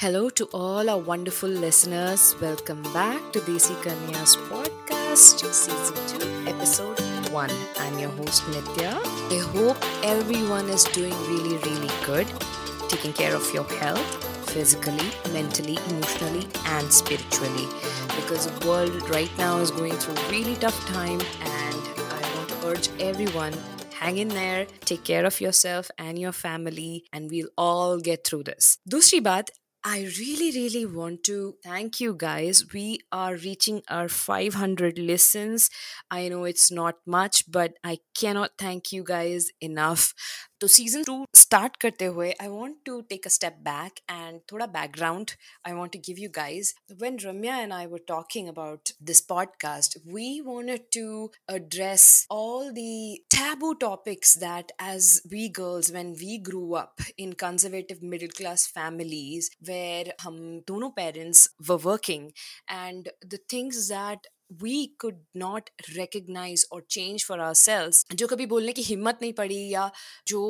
Hello to all our wonderful listeners. Welcome back to Desi Kanya's podcast, season 2, episode 1. I'm your host Nitya. I hope everyone is doing really, really good, taking care of your health physically, mentally, emotionally, and spiritually. Because the world right now is going through really tough time, and I want to urge everyone hang in there, take care of yourself and your family, and we'll all get through this. दूसरी बात I really, really want to thank you guys. We are reaching our 500 listens. I know it's not much, but I cannot thank you guys enough. तो season two start करते हुए I want to take a step back and थोड़ा background I want to give you guys when Ramya and I were talking about this podcast we wanted to address all the taboo topics that as we girls when we grew up in conservative middle class families where hum dono parents were working and the things that we could not recognize or change for ourselves जो कभी बोलने की हिम्मत नहीं पड़ी या जो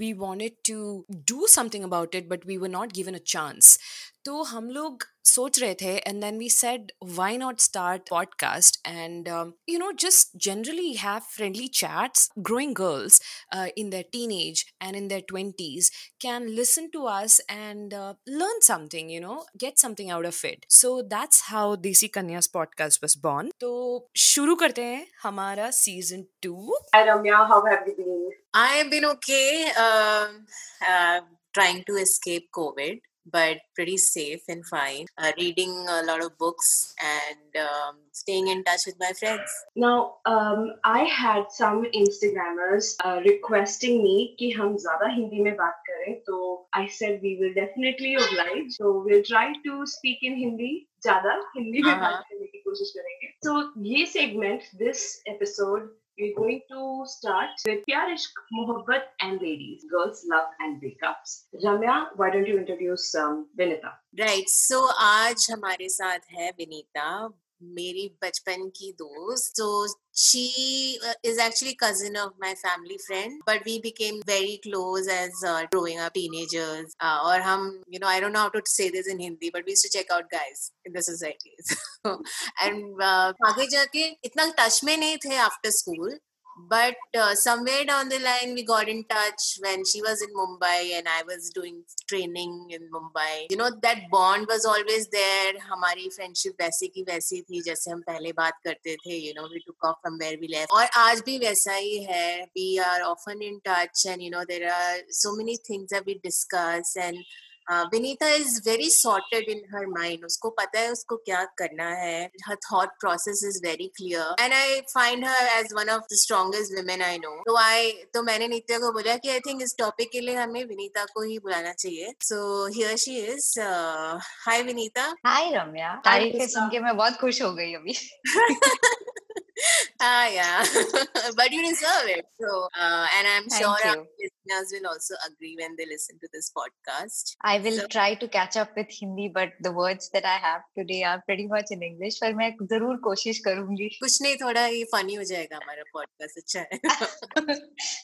we wanted to do something about it but we were not given a chance तो हम लोग सोच रहे थे and then we said why not start podcast and you know just generally have friendly chats growing girls in their teenage and in their twenties can listen to us and learn something you know get something out of it so that's how Desi Kanya podcast was born तो शुरू करते हैं हमारा season two I am been okay trying to escape COVID but pretty safe and fine. Uh, reading a lot of books and um, staying in touch with my friends. Now, um, I had some Instagrammers uh, requesting me कि हम ज़्यादा हिंदी में बात करें तो I said we will definitely oblige so we'll try to speak in Hindi ज़्यादा हिंदी में हाँ, बात हाँ. करने की कोशिश करेंगे so ये segment this episode we're going to start with प्यार इश्क मोहब्बत and ladies girls love and breakups Ramya why don't you introduce um, Vinita Right. So आज हमारे साथ है विनीता मेरी बचपन की दोस्त तो she is actually cousin of my family friend but we became very close as growing up teenagers और हम you know I don't know how to say this in Hindi but we too check out guys in the society and आगे जाके इतना touch में नहीं थे after school but uh, somewhere down the line we got in touch when she was in mumbai and i was doing training in mumbai you know that bond was always there हमारी friendship वैसी की वैसी थी जैसे हम पहले बात करते थे you know we took off from where we left और आज भी वैसा ही है we are often in touch and you know there are so many things that we discuss and हाँ, Vinita is very sorted in her mind उसको पता है उसको क्या करना है। Her thought process is very clear and I find her as one of the strongest women I know तो I तो मैंने नित्या को बोला कि आई थिंक इस टॉपिक के लिए हमें विनीता को ही बुलाना चाहिए। So here she is hi Vinita. Hi Ramya तारीफ़ सुन के मैं बहुत खुश हो गई अभी। ah yeah, but you deserve it. So uh, and I'm Thank sure our listeners will also agree when they listen to this podcast. I will So- try to catch up with Hindi but the words that I have today are pretty much in English पर मैं ज़रूर कोशिश करूँगी कुछ नहीं थोड़ा ये funny हो जाएगा हमारा पॉडकास्ट अच्छा है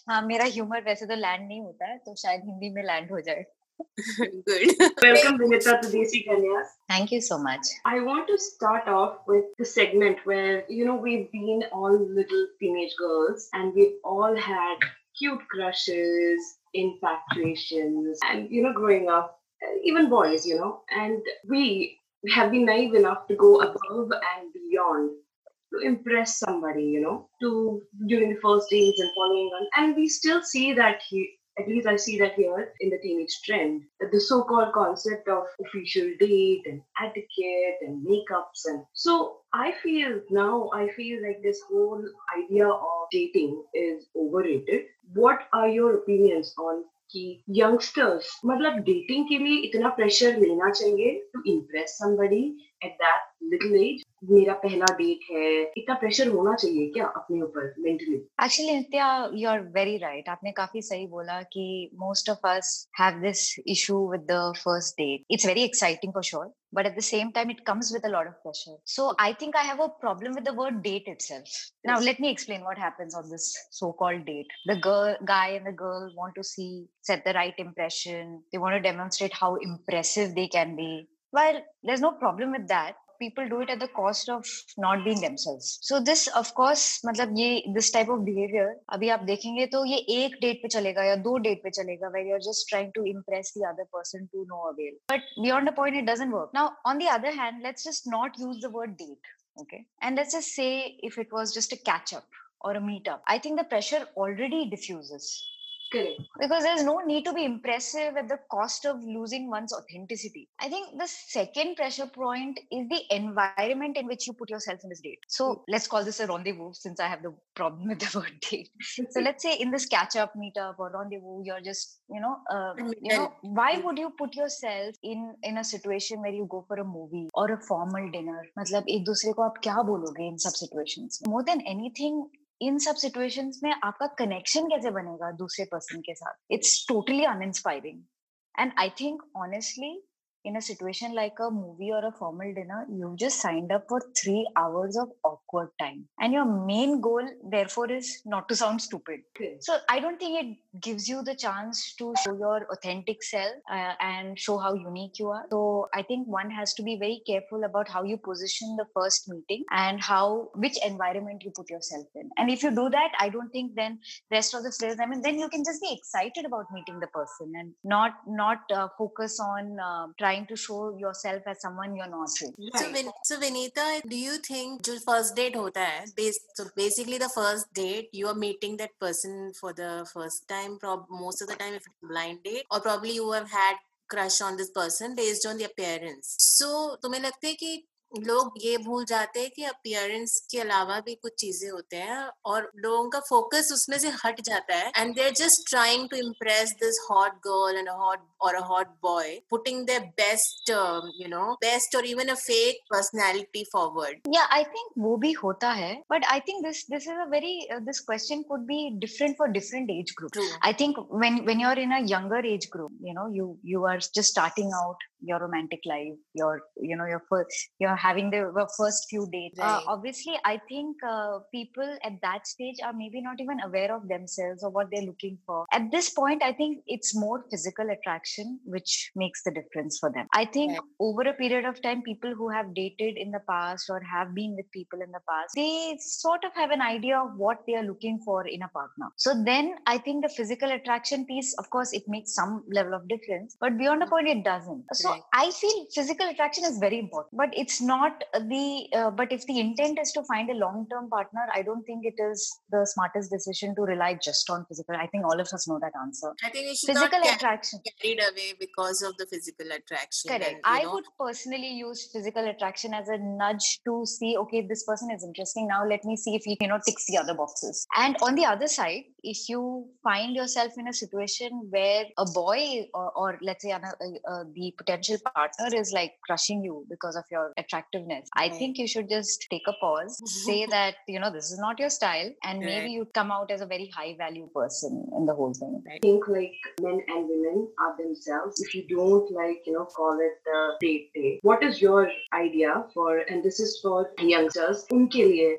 हाँ मेरा ह्यूमर वैसे तो लैंड नहीं होता है तो शायद हिंदी में लैंड हो जाए Good. Welcome, Vinita, to Desi Kanyas. Thank you so much. I want to start off with the segment where, you know, we've been all little teenage girls and we've all had cute crushes, infatuations, and, you know, growing up, even boys, you know, and we have been naive enough to go above and beyond to impress somebody, you know, to during the first dates and following on. And we still see that he, at least I see that here in the teenage trend, that the so-called concept of official date and etiquette and makeups and so I feel now I feel like this whole idea of dating is overrated. What are your opinions on कि youngsters मतलब dating के लिए इतना pressure लेना चाहिए to impress somebody at that little age मेरा पहला date है इतना प्रेशर होना चाहिए क्या अपने ऊपर mentally actually Nitya you are very right आपने काफ़ी सही बोला कि most of us have this issue with the first date it's very exciting for sure but at the same time it comes with a lot of pressure so i think i have a problem with the word date itself yes. now let me explain what happens on this so called date the girl guy and the girl want to see set the right impression they want to demonstrate how impressive they can be well there's no problem with that people do it at the cost of not being themselves so this of course मतलब ये this type of behavior अभी आप देखेंगे तो ये एक date पे चलेगा या दो डेट पे चलेगा where you're just trying to impress the other person to no avail but beyond a point it doesn't work now on the other hand let's just not use the word date okay and let's just say if it was just a catch up or a meet up i think the pressure already diffuses Correct. Because there's no need to be impressive at the cost of losing one's authenticity. I think the second pressure point is the environment in which you put yourself in this date. So mm. let's call this a rendezvous since I have the problem with the word date. so let's say in this catch up, meet up, or rendezvous, you're just, you know, uh, you know, why would you put yourself in in a situation where you go for a movie or a formal dinner? मतलब एक दूसरे को आप क्या बोलोगे in सब situations? More than anything, इन सब situations में आपका कनेक्शन कैसे बनेगा दूसरे पर्सन के साथ? It's totally uninspiring and I think honestly in a situation like a movie or a formal dinner, you've just signed up for three hours of awkward time. And your main goal, therefore, is not to sound stupid. Okay. So I don't think it gives you the chance to show your authentic self uh, and show how unique you are. So I think one has to be very careful about how you position the first meeting and how, which environment you put yourself in. And if you do that, I don't think then rest of the phrase, I mean, then you can just be excited about meeting the person and not, not uh, focus on uh, trying trying to show yourself as someone you're not. Right. So, Vin- so Vinita, do you think जो first date होता है, so basically the first date you are meeting that person for the first time, prob- most of the time if it's blind date, or probably you have had crush on this person based on the appearance. So तुम्हें लगता है कि लोग ये भूल जाते हैं कि अपियरेंस के अलावा भी कुछ चीज़ें होते हैं और लोगों का फोकस उसमें से हट जाता है and they're just trying to impress this hot girl and hot और a hot boy putting their best you know best और even a fake personality forward या आई थिंक वो भी होता है but I think this this is a very this question could be different for different age group I think when when you are in a younger age group you know you you are just starting out your romantic life your you know your first you're having the first few dates. Uh, right. uh, obviously i think uh, people at that stage are maybe not even aware of themselves or what they're looking for. At this point i think it's more physical attraction which makes the difference for them. I think right. over a period of time people who have dated in the past or have been with people in the past they sort of have an idea of what they are looking for in a partner. So then i think the physical attraction piece of course it makes some level of difference but beyond a point it doesn't. So i feel physical attraction is very important but it's not the uh, but if the intent is to find a long term partner i don't think it is the smartest decision to rely just on physical. I think all of us know that answer. I think physical attraction carried away because of the physical attraction correct. and, i know, would personally use physical attraction as a nudge to see okay this person is interesting. Now let me see if he you know ticks the other boxes. And on the other side if you find yourself in a situation where a boy or, or let's say uh, uh, the potential partner is like crushing you because of your attractiveness, I think you should just take a pause, say that, you know, this is not your style, and right. maybe you come out as a very high value person in the whole thing. I think like men and women are themselves. If you don't like, you know, call it the date day, what is your idea for, and this is for youngsters?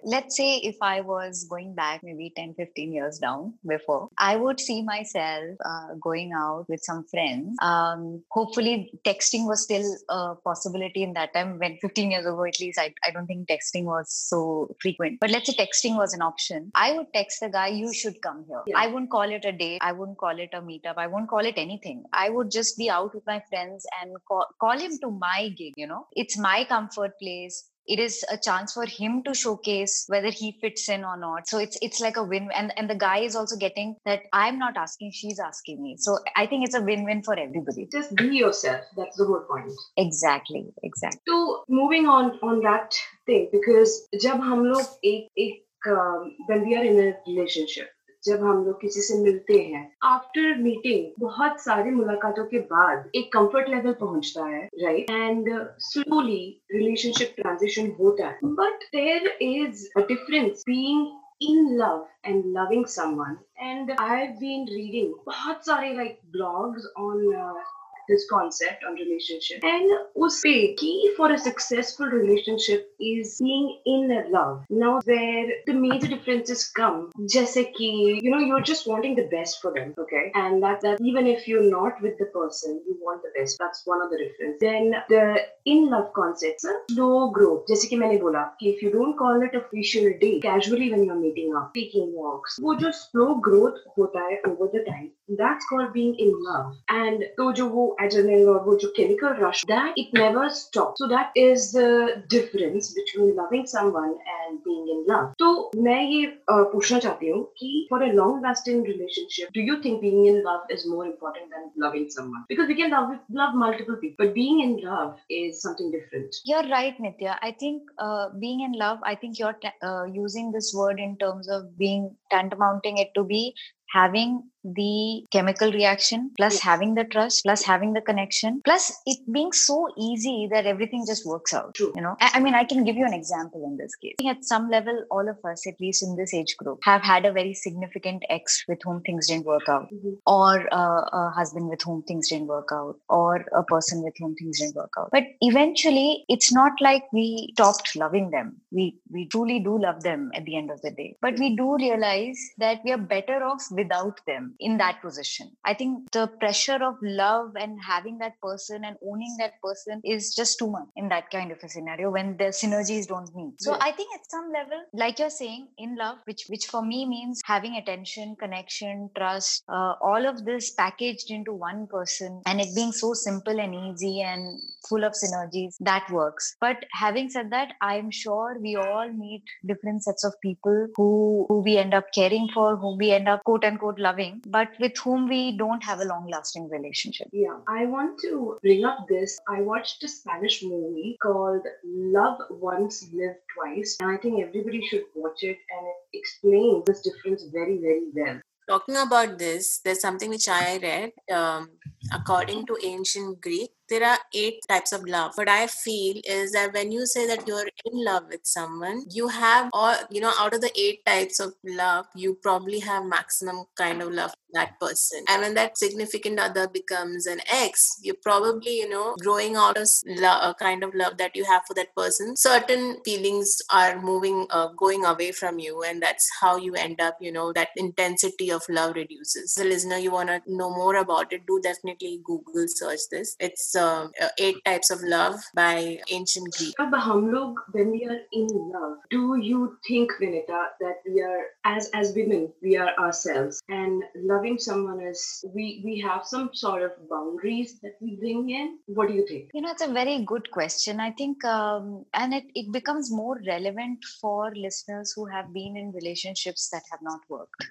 Let's say if I was going back maybe 10, 15 years down before, I would see myself uh, going out with some friends, um, hopefully texting was still a possibility in that time when 15 years ago at least I, I don't think texting was so frequent. But let's say texting was an option. I would text the guy you should come here. Yeah. i wouldn't call it a date. I wouldn't call it a meetup. I won't call it anything. I would just be out with my friends and call, call him to my gig you know? It's my comfort place it is a chance for him to showcase whether he fits in or not. So it's it's like a win and and the guy is also getting that i'm not asking she's asking me. So i think it's a win-win for everybody. Just be yourself. That's the whole point. Exactly. Exactly. So moving on on that thing because jab hum log ek, ek, um, when we are in a relationship जब हम लोग किसी से मिलते हैं after meeting बहुत सारी मुलाकातों के बाद एक कंफर्ट लेवल पहुँचता है right and slowly relationship transition होता है. But there is a difference being love and loving loving and I i've been reading बहुत सारे blogs on uh, this concept on relationship and उसपे key for a successful relationship is being in love now where the major differences come जैसे कि you know you're just wanting the best for them okay and that that even if you're not with the person you want the best that's one of the difference then the in love concept is slow growth जैसे कि मैंने बोला कि if you don't call it official day casually when you're meeting up taking walks वो जो slow growth होता है over the time that's called being in love and तो जो वो adrenaline or वो जो chemical rush that it never stops so that is the difference between loving someone and being in love तो मैं ये uh, पूछना चाहती हूँ कि for a long lasting relationship do you think being in love is more important than loving someone because we can love love multiple people but being in love is something different You're right, Nitya. I think uh, being in love, I think you're ta- uh, using this word in terms of being tantamounting it to be having the chemical reaction plus having the trust plus having the connection plus it being so easy that everything just works out True. you know? I, I mean i can give you an example in this case. At some level all of us at least in this age group have had a very significant ex with whom things didn't work out Mhm. or uh, a husband with whom things didn't work out or a person with whom things didn't work out. But eventually it's not like we stopped loving them. We we truly do love them at the end of the day. But we do realize that we are better off without them in that position. I think the pressure of love and having that person and owning that person is just too much in that kind of a scenario when the synergies don't meet. So Yes. i think at some level like you're saying in love which which for me means having attention connection trust uh, all of this packaged into one person and it being so simple and easy and full of synergies that works. But having said that i'm sure we all meet different sets of people who who we end up caring for who we end up quote unquote loving but with whom we don't have a long lasting relationship Yeah, I want to bring up this. I watched a Spanish movie called Love Once, Live Twice, and I think everybody should watch it and it explains this difference very, very well. Talking about this, there's something which I read. Um, according to ancient Greek, there are eight types of love. What I feel is that when you say that you're in love with someone, you have all, you know, out of the eight types of love, you probably have maximum kind of love that person. And when that significant other becomes an ex, you're probably, you know, growing out of s- lo- a kind of love that you have for that person. Certain feelings are moving, uh, going away from you, and that's how you end up, you know, that intensity of love reduces. A listener, you want to know more about it, do definitely Google search this. It's uh, uh, Eight Types of Love by Ancient Greek. अब हम लोग when we are in love, do you think, Vinita, that we are as as women we are ourselves and loving someone is we we have some sort of boundaries that we bring in? What do you think? You know, it's a very good question. I think, um, and it, it becomes more relevant for listeners who have been in relationships that have not worked.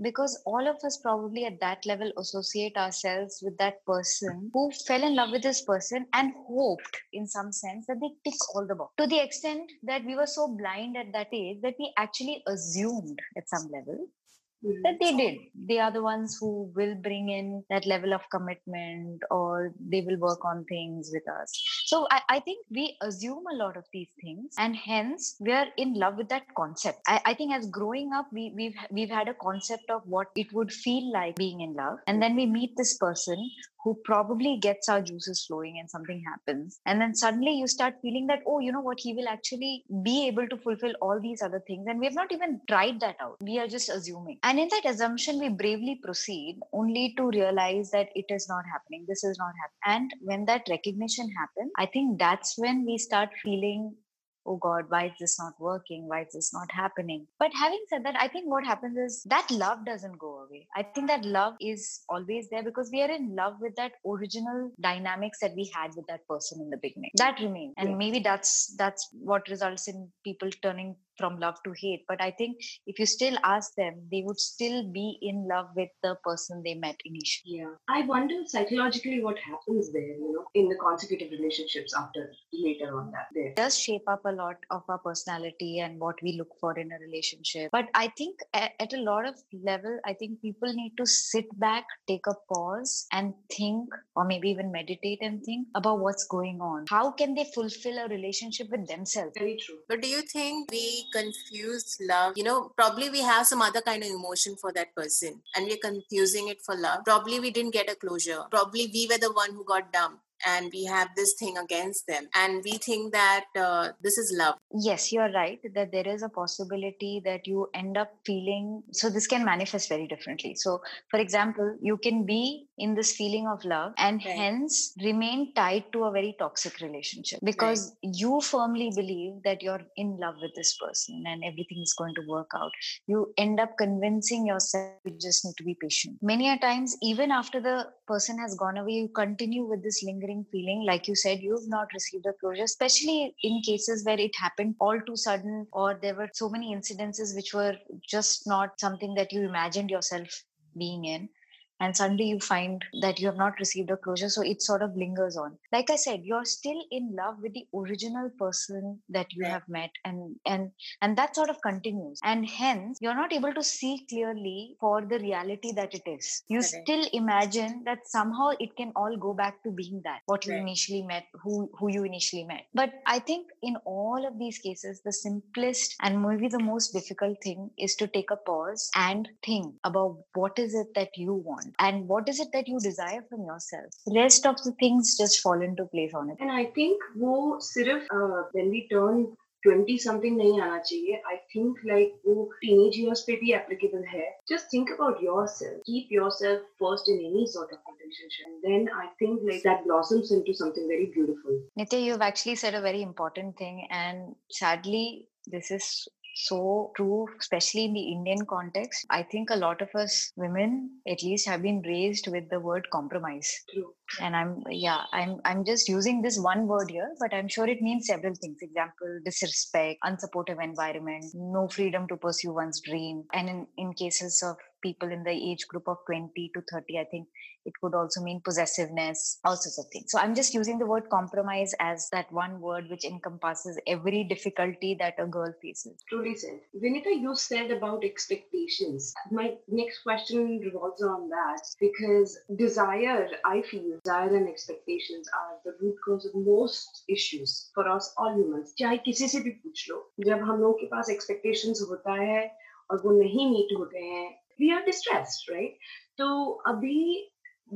Because all of us probably at that level associate ourselves with that person who fell in love with this person and hoped, in some sense, that they tick all the boxes. To the extent that we were so blind at that age that we actually assumed at some level Mhm. that they did. They are the ones who will bring in that level of commitment or they will work on things with us. So I, I think we assume a lot of these things and hence we are in love with that concept. I, I think as growing up, we, we've we've had a concept of what it would feel like being in love. And then we meet this person who probably gets our juices flowing and something happens. And then suddenly you start feeling that, oh, you know what, he will actually be able to fulfill all these other things. And we have not even tried that out. We are just assuming. And in that assumption, we bravely proceed only to realize that it is not happening. This is not happening. And when that recognition happens, I think that's when we start feeling oh god why is this not working? Why is this not happening? But having said that i think what happens is that love doesn't go away. I think that love is always there because we are in love with that original dynamics that we had with that person in the beginning. That remains. And maybe that's that's what results in people turning from love to hate but i think if you still ask them they would still be in love with the person they met initially Yeah. I wonder psychologically what happens there, you know, in the consecutive relationships after later on that there. It does shape up a lot of our personality and what we look for in a relationship but i think at, at a lot of level i think people need to sit back take a pause and think or maybe even meditate and think about what's going on how can they fulfill a relationship with themselves Very true. But do you think we confuse love? You know, probably we have some other kind of emotion for that person and we're confusing it for love. Probably we didn't get a closure. Probably we were the one who got dumped and we have this thing against them. And we think that uh, this is love. yes you're right that there is a possibility that you end up feeling so this can manifest very differently so for example you can be in this feeling of love and Right. hence remain tied to a very toxic relationship because you firmly believe that you're in love with this person and everything is going to work out. You end up convincing yourself you just need to be patient. Many a times even after the person has gone away you continue with this lingering feeling. Like you said you've not received a closure especially in cases where it happened all too sudden or there were so many incidences which were just not something that you imagined yourself being in and suddenly you find that you have not received a closure. So it sort of lingers on. Like i said you're still in love with the original person that you Right. have met and and and that sort of continues. And hence you're not able to see clearly for the reality that it is. You still imagine that somehow it can all go back to being that what you Right. initially met who who you initially met. But i think in all of these cases the simplest and maybe the most difficult thing is to take a pause and think about what is it that you want and what is it that you desire from yourself rest of the things just fall into place on it And I think वो सिर्फ uh, when we turn 20 something नहीं आना चाहिए I think like वो teenage years पे भी applicable है just think about yourself keep yourself first in any sort of relationship and then I think like that blossoms into something very beautiful Nitya, you've actually said a very important thing, and sadly, this is so true, especially in the Indian context. I think a lot of us women, at least, have been raised with the word compromise. true And I'm, yeah, I'm, I'm just using this one word here, but I'm sure it means several things. Example: disrespect, unsupportive environment, no freedom to pursue one's dream, and in, in cases of people in the age group of 20 to 30, I think it could also mean possessiveness, all sorts of things. So I'm just using the word compromise as that one word which encompasses every difficulty that a girl faces. Truly said. Vinita, you said about expectations. My next question revolves on that because desire, I feel, desire and expectations are the root cause of most issues for us all humans. चाहे किसी से भी पूछ लो जब हम लोगों के पास expectations होता है और वो नहीं meet होते हैं we are distressed, right? तो अभी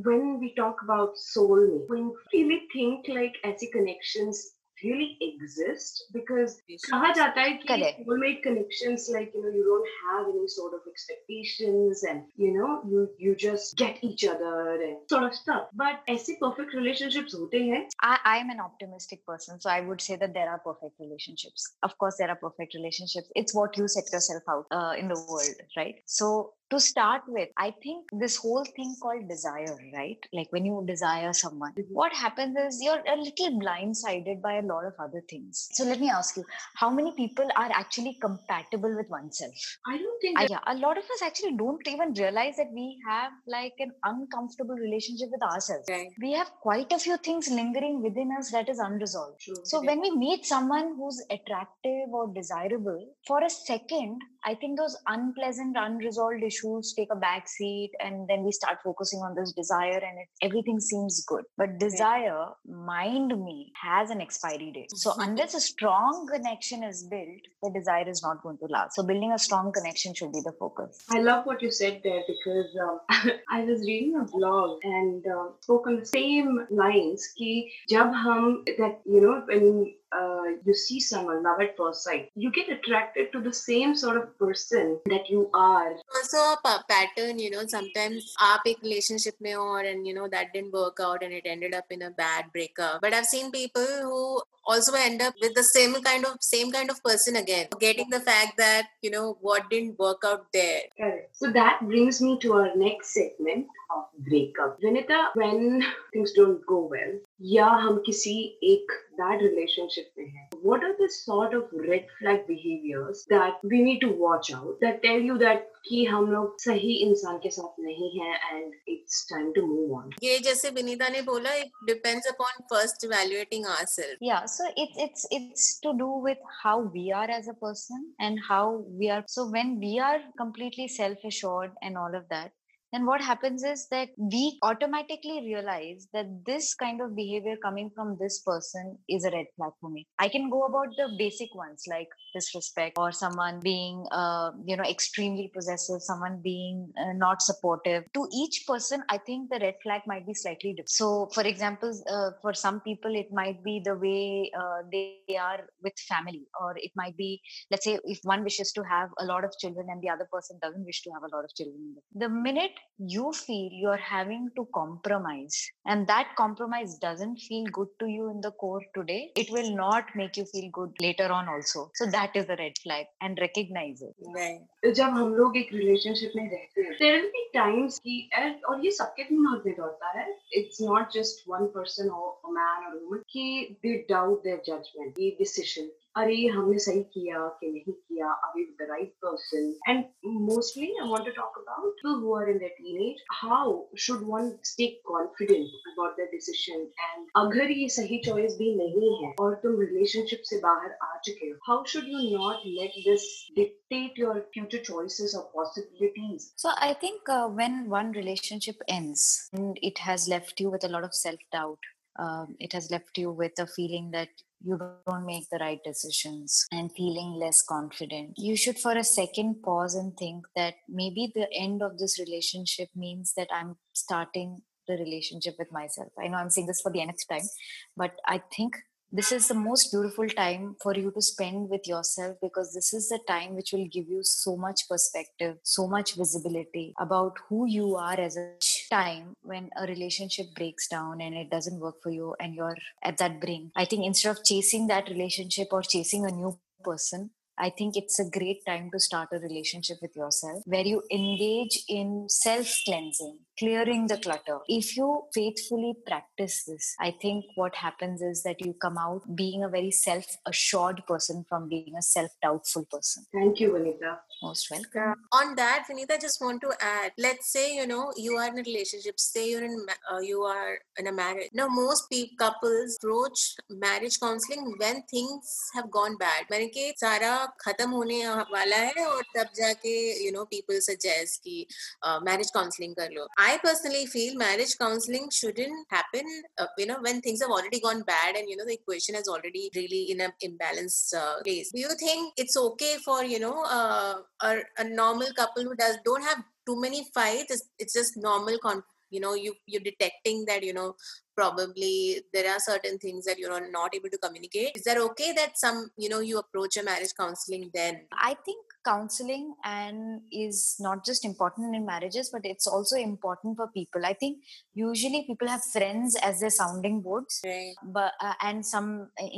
when we talk about soulmate, when we really think like ऐसे connections really exist because कहा जाता है कि Correct. soulmate connections like you know you don't have any sort of expectations and you know you you just get each other and sort of stuff but ऐसे perfect relationships होते हैं I, I'm an optimistic person, so I would say that there are perfect relationships. Of course, there are perfect relationships. It's what you set yourself out uh, in the world, right? So, to start with, I think this whole thing called desire, right? Like when you desire someone, what happens is you're a little blindsided by a lot of other things. So, let me ask you how many people are actually compatible with oneself? I don't think Uh, that, yeah, a lot of us actually don't even realize that we have like an uncomfortable relationship with ourselves Right. we have quite a few things lingering within us that is unresolved. True. So when we meet someone who's attractive or desirable, for a second, I think those unpleasant, unresolved issues take a back seat, and then we start focusing on this desire, and it, everything seems good. But desire, mind me, has an expiry date. So mm-hmm. unless a strong connection is built, the desire is not going to last. So building a strong connection should be the focus. I love what you said there because um, I was reading a blog and uh, spoke on the same lines. Ki jab hum that you know when uh, you see someone love at first sight you get attracted to the same sort of person that you are. Also a pattern you know sometimes aap ek relationship mein or and you know that didn't work out and it ended up in a bad breakup. But i've seen people who also end up with the same kind of same kind of person again forgetting the fact that you know what didn't work out there. Correct. so that brings me to our next segment of breakup. Vinita, when things don't go well या हम किसी एक bad relationship में हैं what are the sort of red flag behaviours that we need to watch out that tell you that कि हम लोग सही इंसान के साथ नहीं है and it's time to move on ये जैसे विनीता ने बोला it depends upon first evaluating ourselves या so it's it's it's to do with how we are as a person and how we are so when we are completely self assured and all of that then what happens is that we automatically realize that this kind of behavior coming from this person is a red flag for me. I can go about the basic ones like disrespect or someone being uh, you know extremely possessive someone being uh, not supportive. To each person i think the red flag might be slightly different. So for example uh, for some people it might be the way uh, they are with family or it might be let's say if one wishes to have a lot of children and the other person doesn't wish to have a lot of children. The minute you feel you're having to compromise and that compromise doesn't feel good to you in the core today it will not make you feel good later on also so that is a red flag and recognize it right जब हम लोग एक relationship में रहते हैं there will be times कि और ये सबके दिमाग में होता है it's not just one person और मैन और वुमन कि दे डाउट देयर जजमेंट ये डिसीजन अरे, हमने सही किया कि नहीं किया, अभी the right person and mostly I want to talk about people who are in their teenage how should one stay confident about the decision and अगर ये सही चॉइस भी नहीं है और तुम रिलेशनशिप से बाहर आ चुके हो how should you not let this dictate your future choices और possibilities so I think when one relationship ends and it has left you with a lot of self doubt um, it has left you with a feeling that you don't make the right decisions and feeling less confident, you should for a second pause and think that maybe the end of this relationship means that I'm starting the relationship with myself. I know I'm saying this for the nth time, but I think this is the most beautiful time for you to spend with yourself because this is the time which will give you so much perspective, so much visibility about who you are as a time when a relationship breaks down and it doesn't work for you and you're at that brink. I think instead of chasing that relationship or chasing a new person, I think it's a great time to start a relationship with yourself where you engage in self cleansing, clearing the clutter. If you faithfully practice this, I think what happens is that you come out being a very self assured person from being a self doubtful person. Thank you, Vanita. Most welcome. Yeah. On that, Vinita, just want to add. Let's say you know you are in a relationship. Say you're in uh, you are in a marriage. Now, most people couples approach marriage counseling when things have gone bad. मैंने कि सारा खत्म होने वाला है और तब जाके you know people suggest कि uh, marriage counseling कर लो. I personally feel marriage counseling shouldn't happen. Uh, you know when things have already gone bad and you know the equation is already really in an imbalanced uh, place. Do you think it's okay for you know uh, a, a normal couple who does don't have too many fights? It's, it's just normal. Con- you know you you're detecting that you know probably there are certain things that you're not able to communicate. Is that okay that some you know you approach a marriage counseling then? I think counseling and is not just important in marriages but it's also important for people. I think usually people have friends as their sounding boards. Right. but uh, and some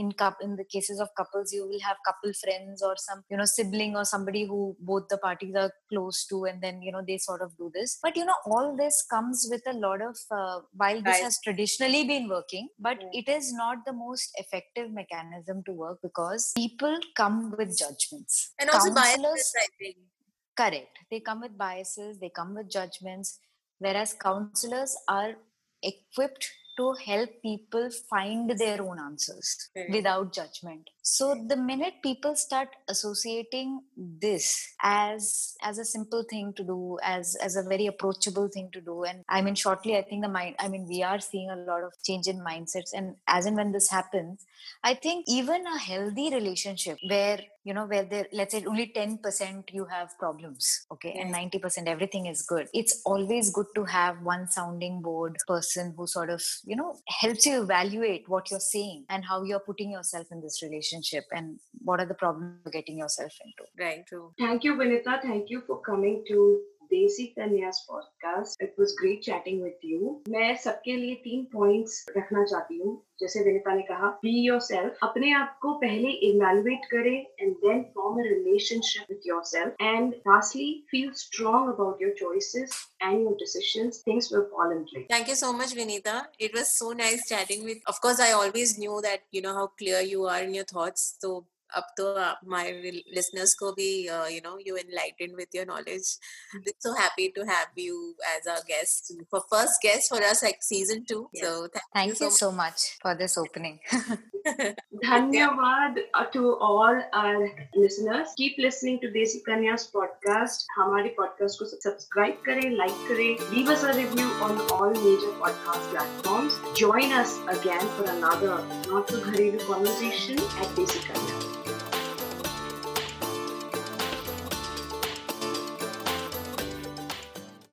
in cup in the cases of couples you will have couple friends or some you know sibling or somebody who both the parties are close to and then you know they sort of do this. But you know all this comes with a lot of uh, while this Right. has traditionally been working but Mm. it is not the most effective mechanism to work because people come with judgments and also Counselors- biases i think Correct. They come with biases, they come with judgments, whereas counselors are equipped to help people find their own answers Correct. without judgment. So the minute people start associating this as as a simple thing to do, as as a very approachable thing to do, and I mean shortly, I think the mind I mean we are seeing a lot of change in mindsets, and as and when this happens, I think even a healthy relationship where you know where there let's say only 10% you have problems okay and 90% everything is good it's always good to have one sounding board person who sort of you know helps you evaluate what you're saying and how you're putting yourself in this relationship and what are the problems you're getting yourself into right true Thank you, Vinita. Thank you for coming to Desi Kanyas podcast it was great chatting with you मैं सबके लिए तीन points रखना चाहती हूँ। जैसे विनीता ने कहा बी योर अपने आप को पहले इवेल्युएट करें and then form a relationship with your and lastly feel strong about your choices and your decision things will fall in place thank you so much Vinita it was so nice chatting with of course I always knew that you know how clear you are in your thoughts so अब तो my listeners को भी uh, you know you enlightened with your knowledge. Mm-hmm. So happy to have you as our guest for first guest for us like season two. Yes. So thank, thank you, so, you so much for this opening. धन्यवाद to all our listeners. Keep listening to Desi Kanya's podcast. हमारे podcast को subscribe करें, like करें, leave us a review on all major podcast platforms. Join us again for another not so घरेलू conversation at Desi Kanya.